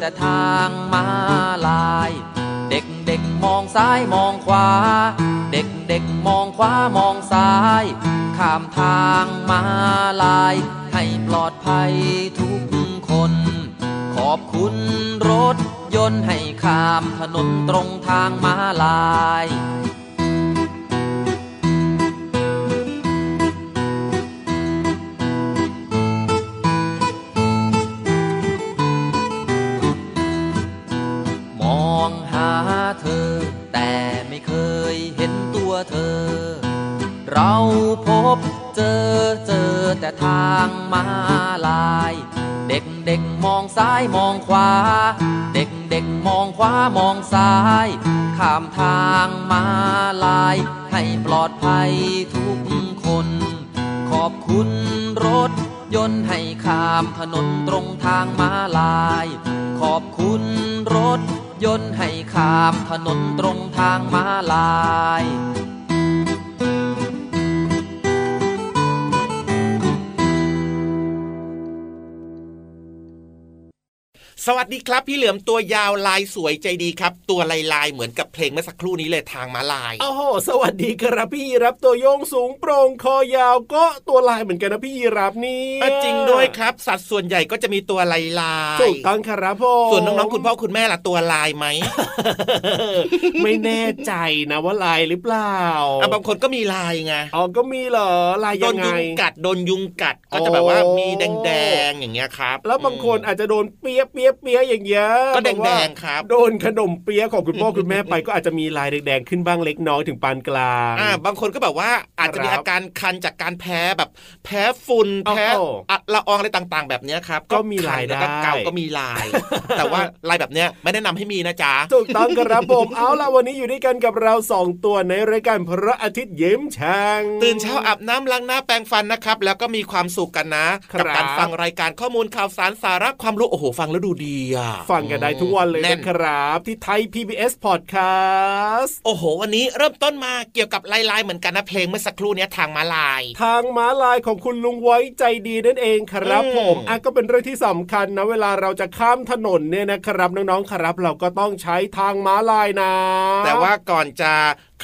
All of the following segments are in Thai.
แต่ทางมาลาย เด็กเด็กมองซ้ายมองขวา เด็กเด็กมองขวามองซ้าย ข้ามทางมาลาย ให้ปลอดภัยทุกคน ขอบคุณรถยนต์ให้ข้ามถนนตรงทางมาลาย จอเจอแต่ทางมาลาย เด็กเด็กมองซ้ายมองขวา เด็กเด็กมองขวามองซ้าย ข้ามทางมาลาย ให้ปลอดภัยทุกคน ขอบคุณรถยนต์ให้ข้ามถนนตรงทางมาลาย ขอบคุณรถยนต์ให้ข้ามถนนตรงทางมาลาย สวัสดีครับ พี่เหลือมตัวยาวลายสวยใจดีครับ ตัวลายลายๆเหมือนกับเพลงเมื่อสักครู่นี้เลยทางมาลายโอ้โหสวัสดีครับพี่ยีรับตัวโยงสูงโปร่งคอยาวก็ตัวลายเหมือนกันนะพี่ยีรับนี่อะจริงด้วยครับ สัตว์ส่วนใหญ่ก็จะมีตัวลายลายถูกต้องครับผมส่วนน้องๆคุณพ่อคุณแม่ล่ะตัวลายไหมไม่แน่ใจนะว่าลายหรือเปล่าอะบางคนก็มีลายไงอ๋อก็มีเหรอลายโดยันงไงยุงกัดโดนยุงกัดก็จะแบบว่าโอ้มีแดงๆอย่างเงี้ยครับ แล้วบางคนอาจจะโดนเปียเปียเปียอย่างเงี้ยก็แดงๆอกว่าครับโดนขนมเปียของคุณพ่อคุณแม่ไปก็อาจจะมีลายแดงๆขึ้นบ้างเล็กน้อยถึงปานกลางอ่าบางคนก็แบบว่าอาจจะมีครับอาการคันจากการแพ้แบบ แพ้ฝุ่นแพ้โอ้โหอะละอองอะไรต่างๆ แบบเนี้ยครับก็มีลายคันแล้วก็ได้เกาก็มีลาย แต่ว่าลายแบบเนี้ยไม่แนะนำให้มีนะจ๊ะถูกต้องครับผมเอาล่ะวันนี้อยู่ด้วยกันกับเราสองตัวในรายการพระอาทิตย์ยิ้มช่างตื่นเช้าอาบน้ำล้างหน้าแปรงฟันนะครับ แล้วก็มีความสุขกันนะครับกัการฟังรายการข้อมูลข่าวสารสาระความรู้โอ้โหฟังแล้วดูดีอะฟังกันได้ทุกวันเลยแน่นะครับ ที่ไทย PBS Podcast โอ้โห วันนี้เริ่มต้นมาเกี่ยวกับลายลายๆเหมือนกันนะเพลงเมื่อสักครู่เนี้ยทางมาลาย ทางม้าลายของคุณลุงไว้ใจดีนั่นเองครับอืมผมอะก็เป็นเรื่องที่สำคัญนะเวลาเราจะข้ามถนนเนี่ยนะครับน้องๆครับ เราก็ต้องใช้ทางม้าลายนะ แต่ว่าก่อนจะ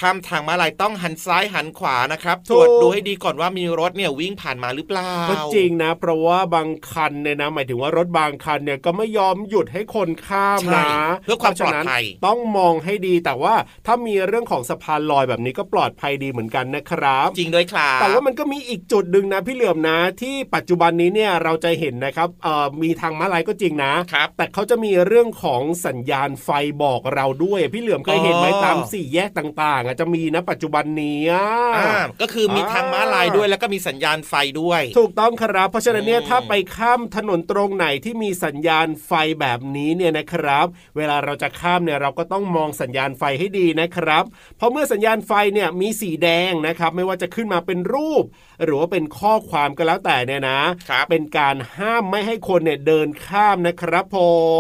ข้ามทางมาลายต้องหันซ้ายหันขวานะครับถูตรกวจดูให้ดีก่อนว่ามีรถเนี่ยวิ่งผ่านมาหรือเปล่าก็จริงนะ เพราะว่าบางคันเนี่ยนะหมายถึงว่ารถบางคันเนี่ยก็ไม่ยอมหยุดให้คนข้ามใช่นะเพื่อความพระฉะนั้นปลอดภัยต้องมองให้ดีแต่ว่าถ้ามีเรื่องของสะพานลอยแบบนี้ก็ปลอดภัยดีเหมือนกันนะครับ จริงด้วยครับแต่ว่ามันก็มีอีกจุดหนึ่งนะพี่เหลือมนะ ที่ปัจจุบันนี้เนี่ยเราจะเห็นนะครับเอ่อมีทางม้าลายก็จริงนะครับแต่เขาจะมีเรื่องของสัญญาณไฟบอกเราด้วย พี่เหลือมเคยเห็นไหมอ๋อตามสี่แยกต่างๆอะจะมีนะปัจจุบันนี้อะอ่าก็คือมีอ่าทางม้าลายด้วยแล้วก็มีสัญญาณไฟด้วย ถูกต้องครับ เพราะฉะนั้นเนี่ยอืมถ้าไปข้ามถนนตรงไหนที่มีสัญญาณไฟแบบนี้เนี่ยนะครับ เวลาเราจะข้ามเนี่ยเราก็ต้องมองสัญญาณไฟให้ดีนะครับ เพราะเมื่อสัญญาณไฟเนี่ยมีสีแดงนะครับ ไม่ว่าจะขึ้นมาเป็นรูปหรือว่าเป็นข้อความก็แล้วแต่เนี่ยนะครับเป็นการห้ามไม่ให้คนเนี่ยเดินข้ามนะครับผ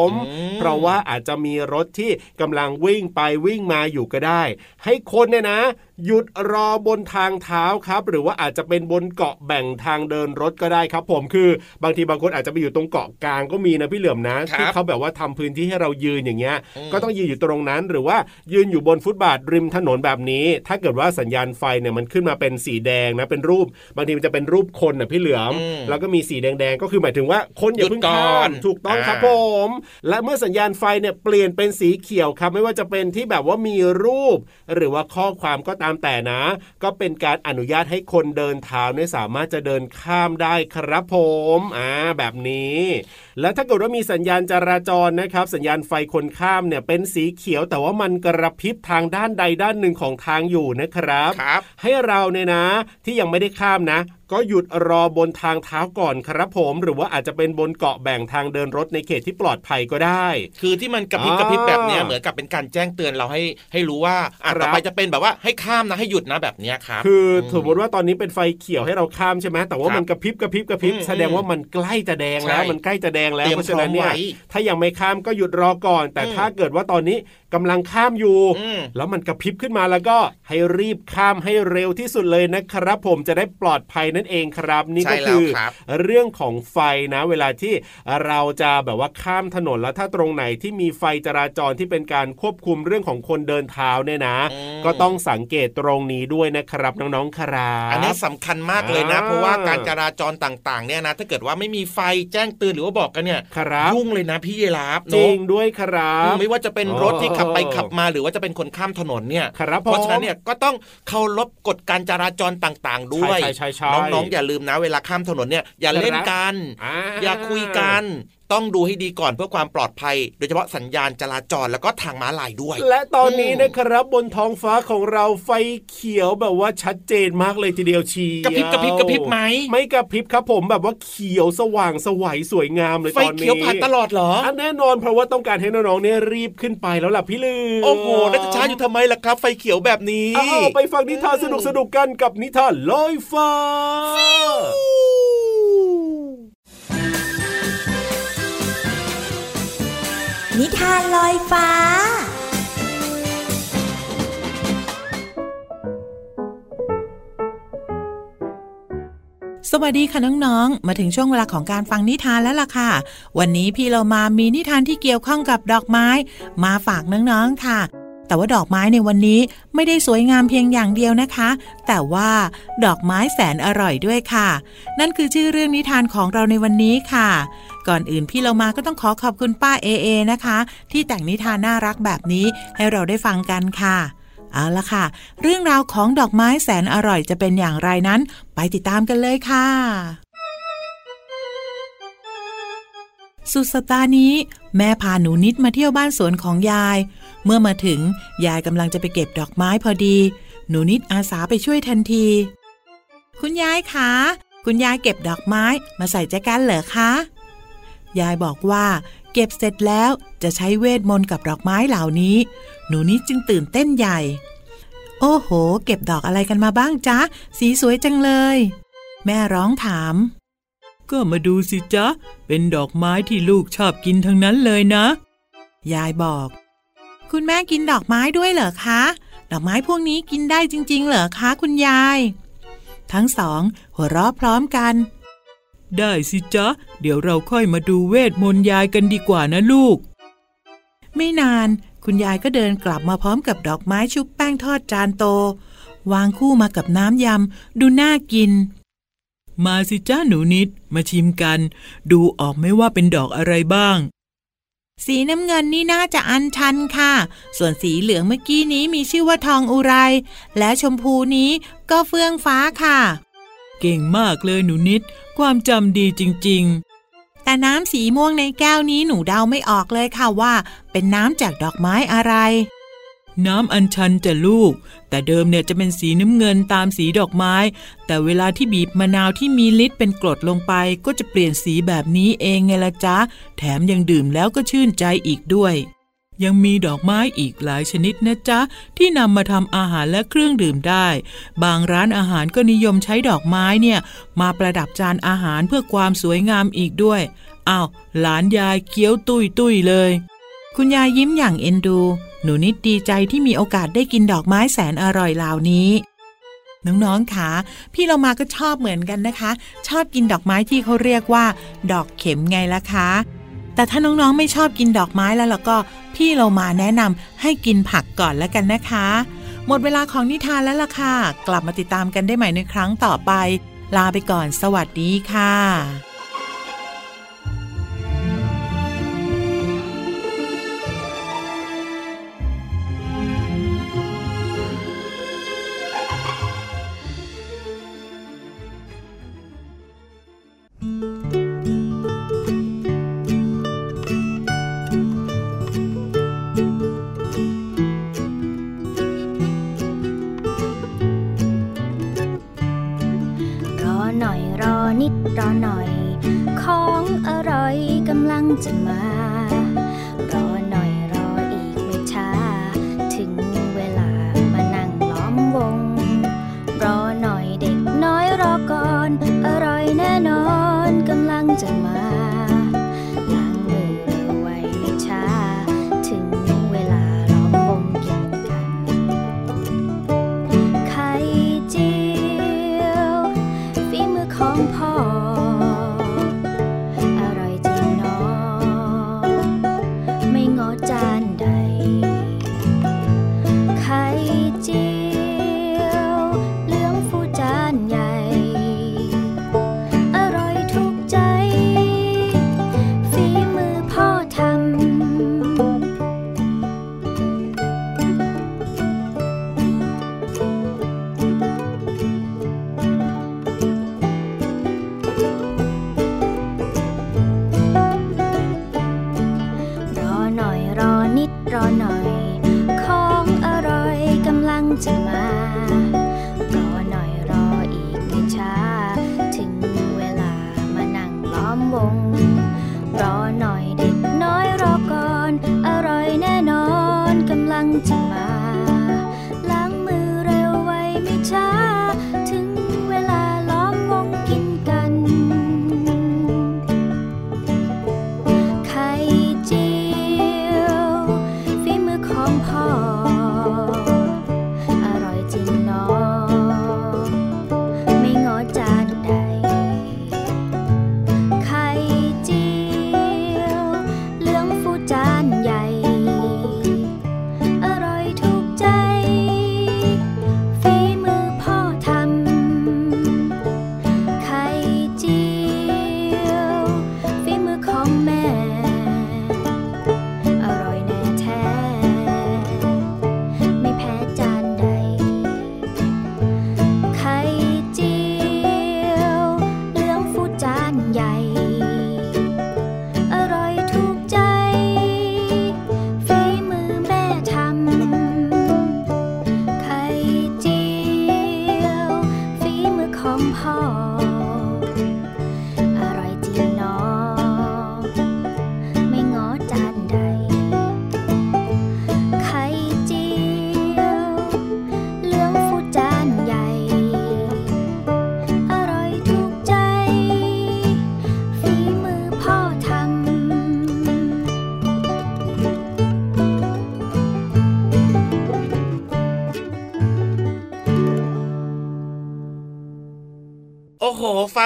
มอืมเพราะว่าอาจจะมีรถที่กำลังวิ่งไปวิ่งมาอยู่ก็ได้ ให้คนเนี่ยนะหยุดรอบนทางเท้าครับ หรือว่าอาจจะเป็นบนเกาะแบ่งทางเดินรถก็ได้ครับ ผมคือบางทีบางคนอาจจะไปอยู่ตรงเกาะกลางก็มีนะพี่เหลือมนะครับที่เขาแบบว่าทำพื้นที่ให้เรายืนอย่างเงี้ยอืมก็ต้องยืนอยู่ตรงนั้น หรือว่ายืนอยู่บนฟุตบาทริมถนนแบบนี้ ถ้าเกิดว่าสัญญาณไฟเนี่ยมันขึ้นมาเป็นสีแดงนะเป็นรูป บางทีมันจะเป็นรูปคนนะพี่เหลือมอืมแล้วก็มีสีแดงๆก็คือหมายถึงว่าคนอย่าเพิ่งหยุดก่ข้าอนมถูกต้องครับอ่าผม และเมื่อสัญญาณไฟเนี่ยเปลี่ยนเป็นสีเขียวครับ ไม่ว่าจะเป็นที่แบบว่ามีรูป หรือว่าข้อความก็ตตามแต่นะ ก็เป็นการอนุญาตให้คนเดินเท้าเนี่ยสามารถจะเดินข้ามได้ครับผมอ่าแบบนี้ แล้วถ้าเกิดว่ามีสัญญาณจราจรนะครับ สัญญาณไฟคนข้ามเนี่ยเป็นสีเขียวแต่ว่ามันกระพริบทางด้านใดด้านหนึ่งของทางอยู่นะครับครับให้เราเนี่ยนะ ที่ยังไม่ได้ข้ามนะ ก็หยุดรอบนทางเท้าก่อนครับผม หรือว่าอาจจะเป็นบนเกาะแบ่งทางเดินรถในเขตที่ปลอดภัยก็ได้ คือที่มันกระพริบกระพริบแบบเนี้ยเหมือนกับเป็นการแจ้งเตือนเราให้ให้รู้ว่าอะครับต่อไปจะเป็นแบบว่าให้ข้ามนะให้หยุดนะแบบเนี้ยครับคือมสมมติว่าตอนนี้เป็นไฟเขียวให้เราข้ามใช่ไหมแต่ว่าครับมันกระพริบกระพริบกระพริบอืมแสดงว่ามันใกล้จะแดงแล้วใช่มันใกล้จะแดงแล้วเตรียมเพราะฉะนั้นเนี่ยพร้อมไว้ถ้ายังไม่ข้ามก็หยุดรอก่อน แต่อืมถ้าเกิดว่าตอนนี้กำลังข้ามอยู่อืมแล้วมันกระพริบขึ้นมาแล้วก็ให้รีบข้ามให้เร็วที่สุดเลยนะครับ ผมจะได้ปลอดภัยนั่นเองครับ นี่ก็ใช่แล้วคือครับเรื่องของไฟนะ เวลาที่เราจะแบบว่าข้ามถนนแล้วถ้าตรงไหนที่มีไฟจราจรที่เป็นการควบคุมเรื่องของคนเดินเท้าเนี่ยนะอืมก็ต้องสังเกตตรงนี้ด้วยนะครับน้องๆครับอันนี้สำคัญมากเลยนะอ่าเพราะว่าการจราจรต่างๆเนี่ยนะ ถ้าเกิดว่าไม่มีไฟแจ้งเตือนหรือว่าบอกกันเนี่ยครับยุ่งเลยนะพี่เยลาฟจริเนาะงด้วยครับอืมไม่ว่าจะเป็นรถที่ขับไปเออขับมาหรือว่าจะเป็นคนข้ามถนนเนี่ยครับเพราะฉะนั้นผมเนี่ยก็ต้องเคารพกฎการจราจรต่าง ๆ ด้วยใช่ใช่ใช่น้องๆอย่าลืมนะ เวลาข้ามถนนเนี่ยอย่าเล่นกันอ่าอย่าคุยกัน ต้องดูให้ดีก่อนเพื่อความปลอดภัย โดยเฉพาะสัญญาณจราจรแล้วก็ทางม้าลายด้วย และตอนนี้อืมนะครับบนท้องฟ้าของเราไฟเขียวแบบว่าชัดเจนมากเลยทีเดียวเชียวกระพริบกระพริบกระพริบไหมไม่กระพริบครับผมแบบว่าเขียวสว่างสวัยสวยงามเลยไฟตอนนี้เขียวผ่านตลอดเหรออันแน่นอนเพราะว่าต้องการให้น้องๆเนี่ยรีบขึ้นไปแล้วล่ะพี่ลือโอ้โหแล้วจะช้าอยู่ทำไมล่ะครับ ไฟเขียวแบบนี้อ้าวไปฟังนิทานสนุกสนุกๆกันกับนิทานลอยฟ้า นิทานลอยฟ้า สวัสดีค่ะน้องๆ มาถึงช่วงเวลาของการฟังนิทานแล้วล่ะค่ะ วันนี้พี่เรามามีนิทานที่เกี่ยวข้องกับดอกไม้ มาฝากน้องๆค่ะแต่ว่าดอกไม้ในวันนี้ไม่ได้สวยงามเพียงอย่างเดียวนะคะ แต่ว่าดอกไม้แสนอร่อยด้วยค่ะ นั่นคือชื่อเรื่องนิทานของเราในวันนี้ค่ะ ก่อนอื่นพี่เรามาก็ต้องขอขอบคุณป้าเอเอนะคะ ที่แต่งนิทานน่ารักแบบนี้ให้เราได้ฟังกันค่ะ เอาละค่ะ เรื่องราวของดอกไม้แสนอร่อยจะเป็นอย่างไรนั้น ไปติดตามกันเลยค่ะ สุดสัปดาห์นี้ แม่พาหนูนิดมาเที่ยวบ้านสวนของยาย เมื่อมาถึงยายกำลังจะไปเก็บดอกไม้พอดี หนูนิดอาสาไปช่วยทันที คุณยายคะคุณยายเก็บดอกไม้มาใส่แจกันเหรอคะ ยายบอกว่า เก็บเสร็จแล้วจะใช้เวทมนต์กับดอกไม้เหล่านี้ หนูนิดจึงตื่นเต้นใหญ่ โอ้โห เก็บดอกอะไรกันมาบ้างจ๊ะ สีสวยจังเลย แม่ร้องถาม ก็มาดูสิจ๊ะ เป็นดอกไม้ที่ลูกชอบกินทั้งนั้นเลยนะ ยายบอก คุณแม่กินดอกไม้ด้วยเหรอคะ ดอกไม้พวกนี้กินได้จริง ๆ เหรอคะ คุณยาย ทั้งสอง หัวเราะพร้อมกัน ได้สิจ๊ะ เดี๋ยวเราค่อยมาดูเวทมนต์ยายกันดีกว่านะลูก ไม่นาน คุณยายก็เดินกลับมาพร้อมกับดอกไม้ชุบแป้งทอดจานโต วางคู่มากับน้ำยำ ดูน่ากิน มาสิจ้าหนูนิด มาชิมกัน ดูออกไม่ว่าเป็นดอกอะไรบ้าง สีน้ำเงินนี่น่าจะอันชันค่ะ ส่วนสีเหลืองเมื่อกี้นี้มีชื่อว่าทองอุไร และชมพูนี้ก็เฟื่องฟ้าค่ะ เก่งมากเลยหนูนิด ความจำดีจริง ๆ แต่น้ำสีม่วงในแก้วนี้หนูเดาไม่ออกเลยค่ะว่า เป็นน้ำจากดอกไม้อะไร น้ำอัญชันจะลูก แต่เดิมเนี่ยจะเป็นสีน้ำเงินตามสีดอกไม้ แต่เวลาที่บีบมะนาวที่มีฤทธิ์เป็นกรดลงไป ก็จะเปลี่ยนสีแบบนี้เองไงละจ๊ะ แถมยังดื่มแล้วก็ชื่นใจอีกด้วย ยังมีดอกไม้อีกหลายชนิดนะจ๊ะ ที่นำมาทำอาหารและเครื่องดื่มได้ บางร้านอาหารก็นิยมใช้ดอกไม้เนี่ย มาประดับจานอาหารเพื่อความสวยงามอีกด้วยอ้าวหลานยายเคี้ยวตุยตุยเลย คุณยายยิ้มอย่างเอ็นดู หนูนิดดีใจที่มีโอกาสได้กินดอกไม้แสนอร่อยเหล่านี้น้องๆค่ะพี่เรามาก็ชอบเหมือนกันนะคะ ชอบกินดอกไม้ที่เขาเรียกว่า ดอกเข็มไงล่ะคะแต่ถ้าน้องๆไม่ชอบกินดอกไม้แล้วล้วก็ พี่เรามาแนะนำให้กินผักก่อนแล้วกันนะคะ หมดเวลาของนิทานแล้วล่ะค่ะ กลับมาติดตามกันได้ใหม่ในครั้งต่อไป ลาไปก่อนสวัสดีค่ะ กำ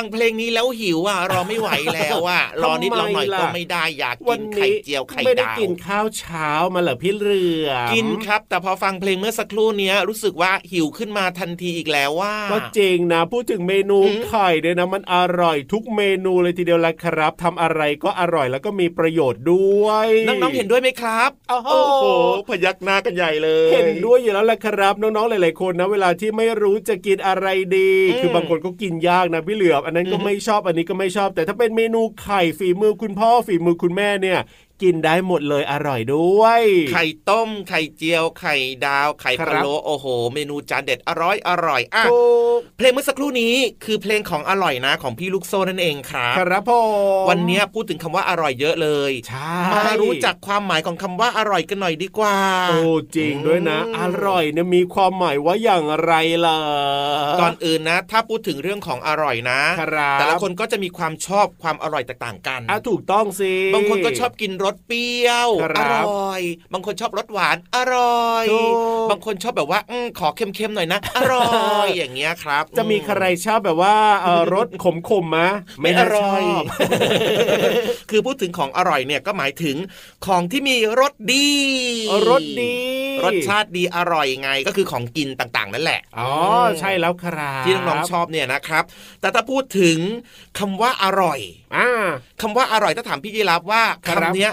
ฟังเพลงนี้แล้วหิวอะรอไม่ไหวแล้วอะรอนิดรอหน่อยก็ไม่ได้อยากวักินนไข่นี้เจียวไข่ไม่ได้ดาวกินข้าวเช้ามาเหรอพี่เรือ กินครับ แต่พอฟังเพลงเมื่อสักครู่เนี้ยรู้สึกว่าหิวขึ้นมาทันทีอีกแล้วว่า ก็จริงนะ พูดถึงเมนูอืมไข่เนี่ยนะมันอร่อยทุกเมนูเลยทีเดียวละครับทำอะไรก็อร่อยแล้วก็มีประโยชน์ด้วยน้องๆเห็นด้วยไหมครับโอ้โหพยักหน้ากันใหญ่เลย เห็นด้วยอยู่แล้วแหละครับ น้องๆหลายๆคนนะ เวลาที่ไม่รู้จะกินอะไรดีอืมคือบางคนก็กินยากนะพี่เหลือบอันนั้นก็อืมไม่ชอบอันนี้ก็ไม่ชอบ แต่ถ้าเป็นเมนูไข่ฝีมือคุณพ่อฝีมือคุณแม่เนี่ย กินได้หมดเลยอร่อยด้วย ไข่ต้ม ไข่เจียว ไข่ดาว ไข่ครัพะบโล้โอ้โห เมนูจานเด็ดอร่อยอร่อยอะถูกเพลงเมื่อสักครู่นี้คือเพลงของอร่อยนะของพี่ลูกโซ่นั่นเองครับครับผมวันเนี้ยพูดถึงคำว่าอร่อยเยอะเลยใช่มารู้จักความหมายของคำว่าอร่อยกันหน่อยดีกว่า โอ้จริงด้วยนะอืมอร่อยเนี่ยมีความหมายว่าอย่างไรล่ะก่อนอื่นนะ ถ้าพูดถึงเรื่องของอร่อยนะครับแต่ละคนก็จะมีความชอบความอร่อยแตกต่างกันอะถูกต้องสิบางคนก็ชอบกินรสเปรี้ยวครัอบร่อย บางคนชอบรสหวานอร่อยถูกบางคนชอบแบบว่าอมขอเค็มๆหน่อยนะอร่อยอย่างเงี้ยครับ จะมีใครชอบแบบว่าเอ่อรสขมขมๆมะไม่อน่าร่อยชบคือพูดถึงของอร่อยเนี่ยก็หมายถึงของที่มีรสดีรสดี รสชาติดีอร่อยไงก็คือของกินต่างๆ นั่นแหละอ๋อใช่แล้วครับที่น้องๆชอบเนี่ยนะครับ แต่ถ้าพูดถึงคำว่าอร่อยอ่าคำว่าอร่อยถ้าถามพี่ยีรับว่าครับคำเนี้ย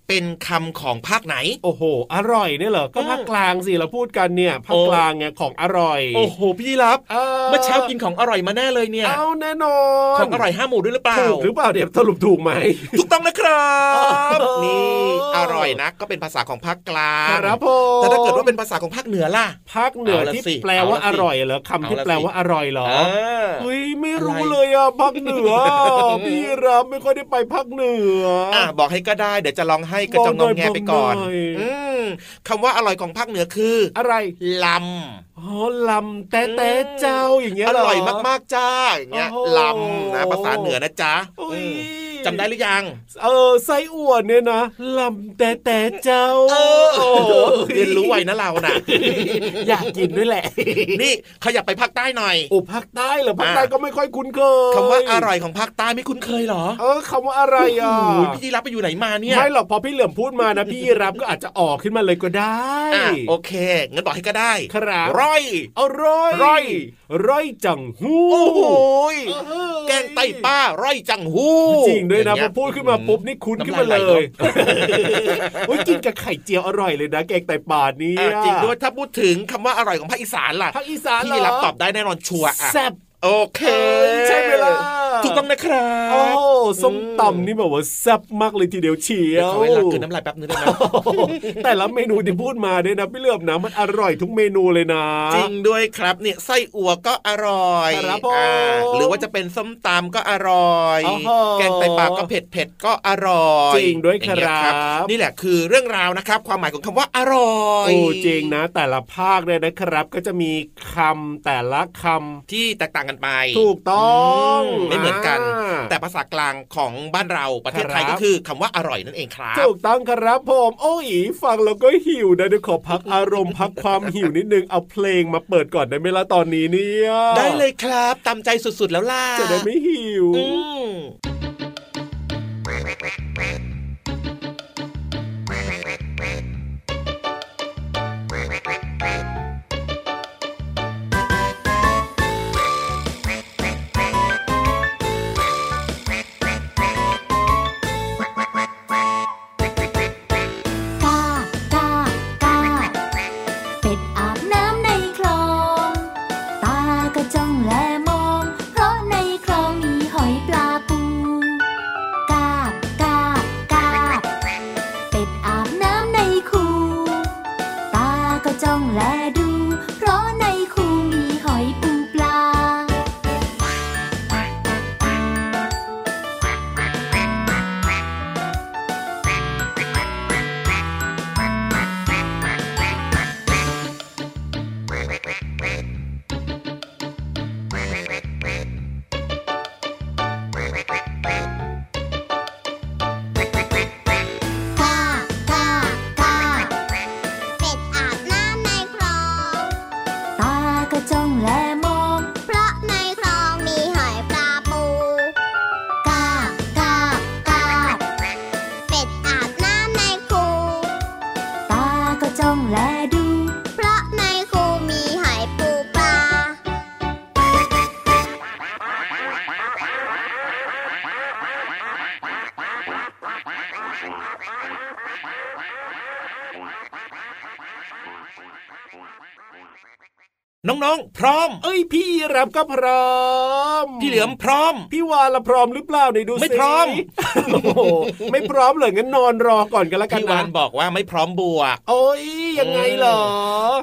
เป็นคำของภาคไหน โอ้โห อร่อยเนี่ยเหรอ ก็ภาคกลางสิเราพูดกันเนี่ยภาคกลางไงของอร่อย โอ้โห พี่รับเออเมื่อเช้ากินของอร่อยมาแน่เลยเนี่ย เอาแน่นอน ของอร่อยห้าหมู่ด้วยหรือเปล่า ถูกหรือเปล่าเดี๋ยวสรุปถูกไหม ถูกต้องนะครับโอ้นี่อร่อยนะ ก็เป็นภาษาของภาคกลาง ครับผมแต่ถ้าเกิดว่าเป็นภาษาของภาคเหนือล่ะ ภาคเหนือเอาละที่สิแปลว่าเอาอละสิร่อยเหรอคำที่เอาละสิแปลว่าอร่อยเหรอเออเฮ้ยไม่รู้อะไรเลยอะภาคเหนือ พี่รับไม่ค่อยได้ไปภาคเหนือออะบอกให้ก็ได้เดี๋ยวจะลองให้กระจองงบออกหน่อยแงไปก่อนบอกหน่อยอืมคำว่าอร่อยของภาคเหนือคืออะไรลอ๋อลำแต่แต่เจ้าอย่างำเงี้ยอเหร่อยมากๆจ้าอย่างเงี้ยโอ้โหลำนะภาษาเหนือนะจ๊ะโอ้ยอืมจำได้หรือยัง เออไส้อั่วเนี่ยนะลำแต่แต่เจ้าเออโอ้โหเรียนรู้ไวนะเรานะอยากกินด้วยแหละ นี่ขยับไปภาคใต้หน่อยโอ้ภาคใต้เหรอภาคใต้อะก็ไม่ค่อยคุ้นเคยคำว่าอร่อยของภาคใต้ไม่คุ้นเคยเหรอ เออคำว่าอะไรอะโอ้ยพี่รับไปอยู่ไหนมาเนี่ย ไม่หรอกพอพี่เหลือมพูดมานะพี่รับก็อาจจะออกขึ้นมาเลยก็ได้อะโอเคงั้นบอกให้ก็ได้ครับร้อยอร่อยร่อยร่อยจังหูโอ้โหยเออแกงไตป้าร้อยจังหูจริงด้วยนะอางพเงี้อพูดขึ้นมาปุ๊บนี่คุ้นขึ้นมาำเลไหยโอ้ยกินกับไข่เจียวอร่อยเลยนะแกงไตปลาเนี่อะยจริงด้วยถ้าพูดถึงคำว่าอร่อยของภาคอีสานล่ะภาคอีสานเหรอพี่รับตอบได้แน่นอนชัวร์อะแซ่บ โอเคเอ้ยใช่ไหมล่ะถูกต้องนะครับโอ้ส้มตำนี่แบบว่าแซ่บมากเลยทีเดียวเชียเดี๋ยววขอเวลากินน้ำลายแป๊บนึงได้ไหมแต่ละเมนูที่พูดมาเนี่ยนะพี่เหลือมนะมันอร่อยทุกเมนูเลยนะ จริงด้วยครับเนี่ยไส้อั่วก็อร่อยครับผมอ่าหรือว่าจะเป็นส้มตำก็อร่อยโอ้โหแกงไตปลาก็เผ็ดเผ็ดๆก็อร่อยจริงด้วยอย่างเงี้ครับนี่แหละคือเรื่องราวนะครับ ความหมายของคำว่าอร่อยโอ้จริงนะ แต่ละภาคเนี่ยนะครับก็จะมีคำแต่ละคำที่แตกต่างกันไป ถูกต้องมไม่เหมือนกันอ่าแต่ภาษากลางของบ้านเราประเทศไทยครับก็คือคำว่าอร่อยนั่นเองครับ ถูกต้องครับผมโอ้ยฟังแล้วก็หิวนะเดี๋ยวขอพักอารมณ์พักความหิวนิดนึงเอาเพลงมาเปิดก่อนได้ไหมล่ะตอนนี้เนี่ยได้เลยครับตามใจสุดๆแล้วล่ะจะได้ไม่หิวอืม องๆพร้อม เอ้ยพี่รับก็พร้อม พี่เหลือมพร้อม พี่วานละพร้อมหรือเปล่าไหนดูสิไม่พร้อมโอ้โหไม่พร้อมเลยงั้นนอนรอก่อนกันละกันพี่นะวานบอกว่าไม่พร้อมบวก โอ้ยยังไงเหรอ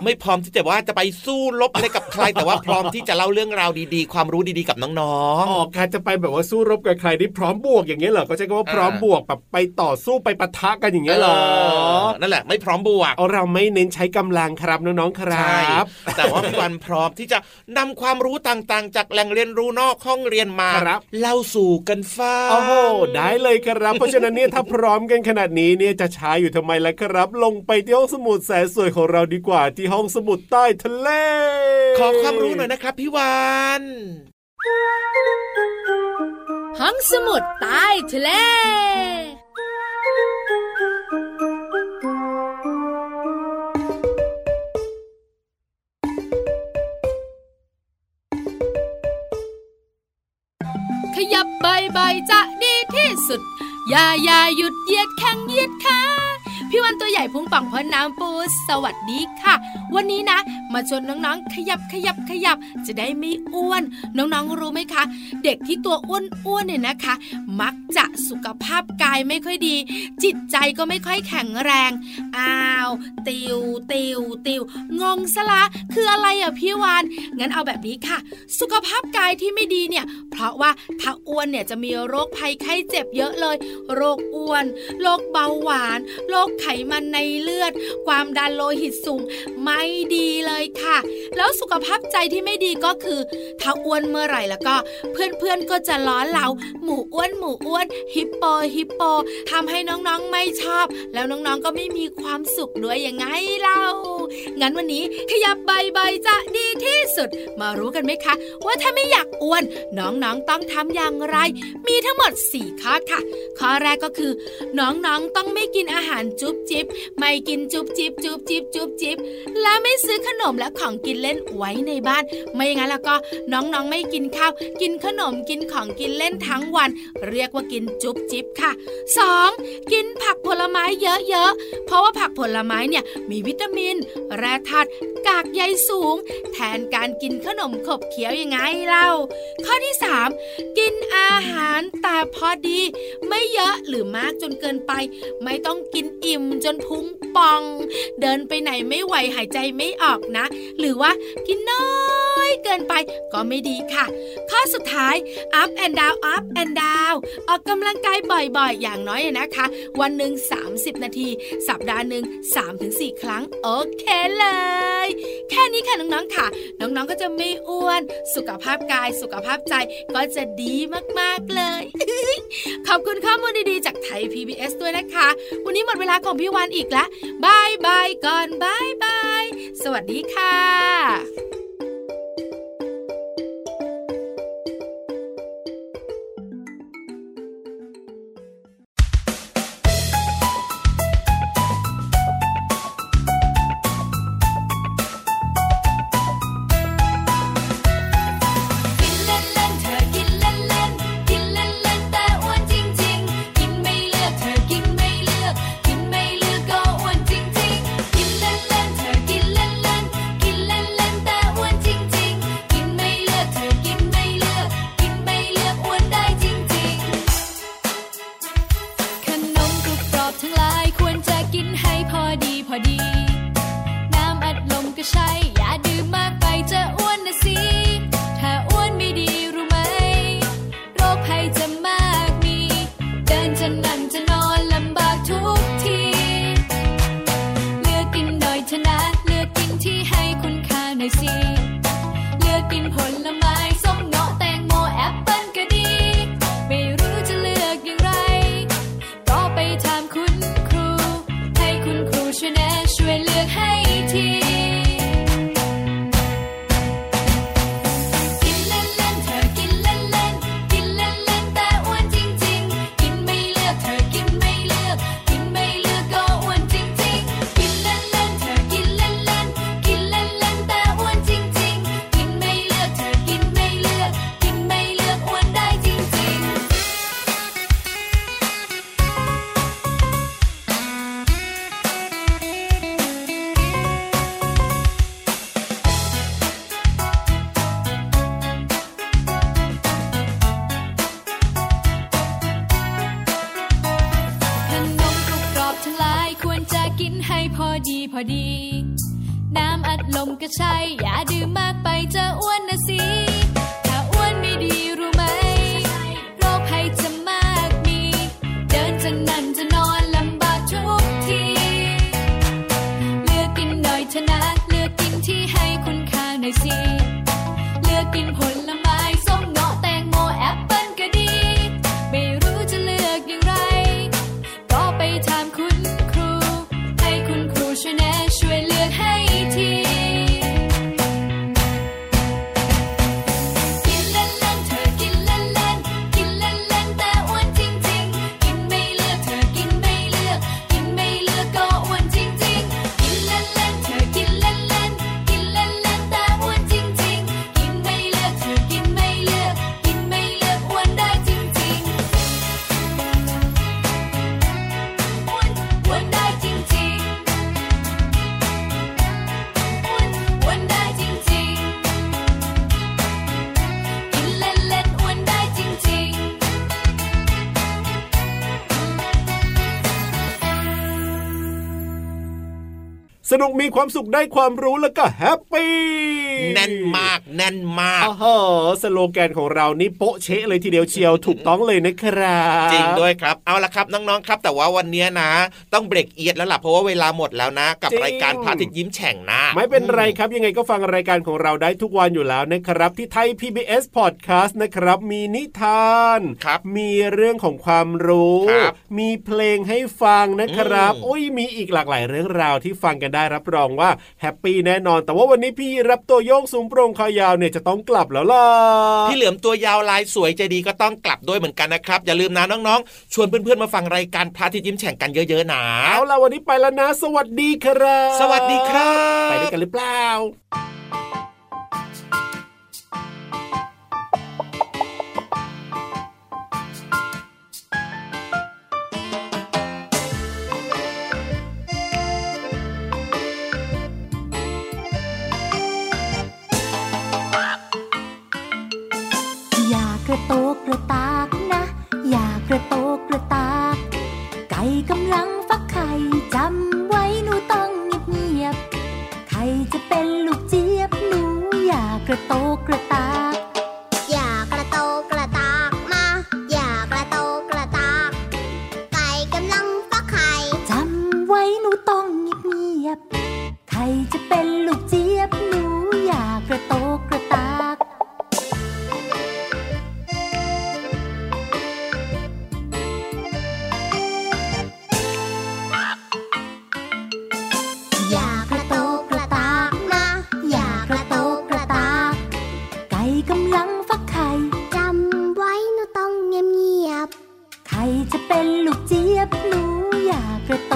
ไม่พร้อมที่จะว่าจะไปสู้รบอะไรกับใครแต่ว่าพร้อมที่จะเล่าเรื่องราวดีๆ ความรู้ดีๆกับน้องออกการจะไปแบบว่าสู้รบกับใครที่พร้อมบวกอย่างเงี้ยเหรอก็ใช้คำว่าพร้อมบวกแบบไปต่อสู้ไปปะทะกันอย่างๆเงี้ยเหรอนั่นแหละไม่พร้อมบวกเอาเราไม่เน้นใช้กำลังครับน้องๆครัใช่บแต่ว่าพี่วันพร้อมที่จะนำความรู้ต่างๆ จากแหล่งเรียนรู้นอกห้องเรียนมาครับเล่าสู่กันฟังโอ้โหได้เลยครับ เพราะฉะนั้นเนี่ยถ้าพร้อมกันขนาดนี้เนี่ยจะช้าอยู่ทำไมล่ะครับ ลงไปที่ห้องสมุดแสนสวยของเราดีกว่าที่ห้องสมุดใต้ทะเล ขอความรู้หน่อยนะครับพี่วานห้องสมุดใต้ทะเล ยับใบใบจะดีที่สุด อย่าอย่าหยุดเหยียดแข้งเหยียดขา พี่วันตัวใหญ่พุงป่องพอน้ำปูสวัสดีค่ะ วันนี้นะ มาชวนน้องๆ ขยับขยับขยับ จะได้ไม่อ้วน น้องๆรู้ไหมคะ เด็กที่ตัวอ้วนๆเนี่ยนะคะ มักจะสุขภาพกายไม่ค่อยดี จิตใจก็ไม่ค่อยแข็งแรงอ้าวติวติวติวงงสละคืออะไรอะพี่วานงั้นเอาแบบนี้ค่ะ สุขภาพกายที่ไม่ดีเนี่ย เพราะว่าถ้าอ้วนเนี่ยจะมีโรคภัยไข้เจ็บเยอะเลย โรคอ้วน โรคเบาหวาน โรคไขมันในเลือด ความดันโลหิตสูงไม่ดีเลยค่ะ แล้วสุขภาพใจที่ไม่ดีก็คือถ้าอ้วนเมื่อไหร่แล้วก็ เพื่อนๆก็จะล้อเราหมูอ้วนหมูอ้วนฮิปโปฮิปโปทำให้น้องๆไม่ชอบ แล้วน้องๆก็ไม่มีความสุขด้วยยังไงเล่างั้นวันนี้ขยับใบๆจะดีที่สุด มารู้กันไหมคะ ว่าถ้าไม่อยากอ้วน น้องๆต้องทำอย่างไร มีทั้งหมด 4 ข้อค่ะ ข้อแรกก็คือ น้องๆต้องไม่กินอาหารจุบจิ๊บไม่กินจุ๊บจิ๊บจุ๊บจิ๊บจุ๊บจิ๊บและไม่ซื้อขนมและของกินเล่นไว้ในบ้าน ไม่อย่างนั้นแล้วก็น้องๆไม่กินข้าว กินขนมกินของกินเล่นทั้งวัน เรียกว่ากินจุ๊บจิ๊บค่ะ 2. กินผักผลไม้เยอะๆ เพราะว่าผักผลไม้เนี่ยมีวิตามิน แร่ธาตุกากใยสูง แทนการกินขนมขบเคี้ยวยังไงเล่า ข้อที่ 3 กินอาหารแต่พอดี ไม่เยอะหรือมากจนเกินไป ไม่ต้องกินอิ่มจนพุงป่อง เดินไปไหนไม่ไหวหายใจไม่ออกนะ หรือว่ากินน้อ อยเกินไปก็ไม่ดีค่ะ ข้อสุดท้าย up and down up and down ออกกำลังกายบ่อยๆ อย่างน้อยนะคะ วันหนึ่ง30 นาที สัปดาห์หนึ่ง3-4 ครั้ง โอเคเลย แค่นี้ค่ะน้องๆค่ะ น้องๆก็จะไม่อ้วน สุขภาพกายสุขภาพใจก็จะดีมากๆเลย ขอบคุณข้อมูลดีๆ จากไทย PBS ด้วยนะคะ วันนี้หมดเวลาของพี่วานอีกแล้วบายบายก่อนบายบาย สวัสดีค่ะ น้ำอัดล นุกมีความสุขได้ความรู้แล้วก็แฮปปี้แน่นมาก แน่นมากโอ้โหสโลแกนของเรานี่โป๊ะเชะเลยทีเดียวเชียวถูกต้องเลยนะครับจริงด้วยครับเอาละครับน้องๆครับ แต่ว่าวันนี้นะ ต้องเบรกเอียดแล้วล่ะเพราะว่าเวลาหมดแล้วนะ กับรายการพระอาทิตย์ยิ้มแฉ่งนะไม่เป็นไรครับยังไงก็ฟังรายการของเราได้ทุกวันอยู่แล้วนะครับ ที่ไทย PBS Podcast นะครับ มีนิทานครับมีเรื่องของความรู้ มีเพลงให้ฟังนะครับโอ้ยมีอีกหลากหลายเรื่องราวที่ฟังกันได้รับรองว่าแฮปปี้แน่นอน แต่ว่าวันนี้พี่รับตัวโยงสูงโปร่งคอยาวเนี่ยจะต้องกลับแล้วล่ะพี่เหลือมตัวยาวลายสวยใจดีก็ต้องกลับด้วยเหมือนกันนะครับอย่าลืมนะน้องๆ ชวนเพื่อนๆมาฟังรายการพระอาทิตย์ยิ้มแฉ่งกันเยอะๆนะเอาล่ะวันนี้ไปแล้วนะ สวัสดีครับ สวัสดีครับ ไปด้วยกันหรือเปล่า ใครจะเป็นลูกเจี๊ยบหนูอยากกระโต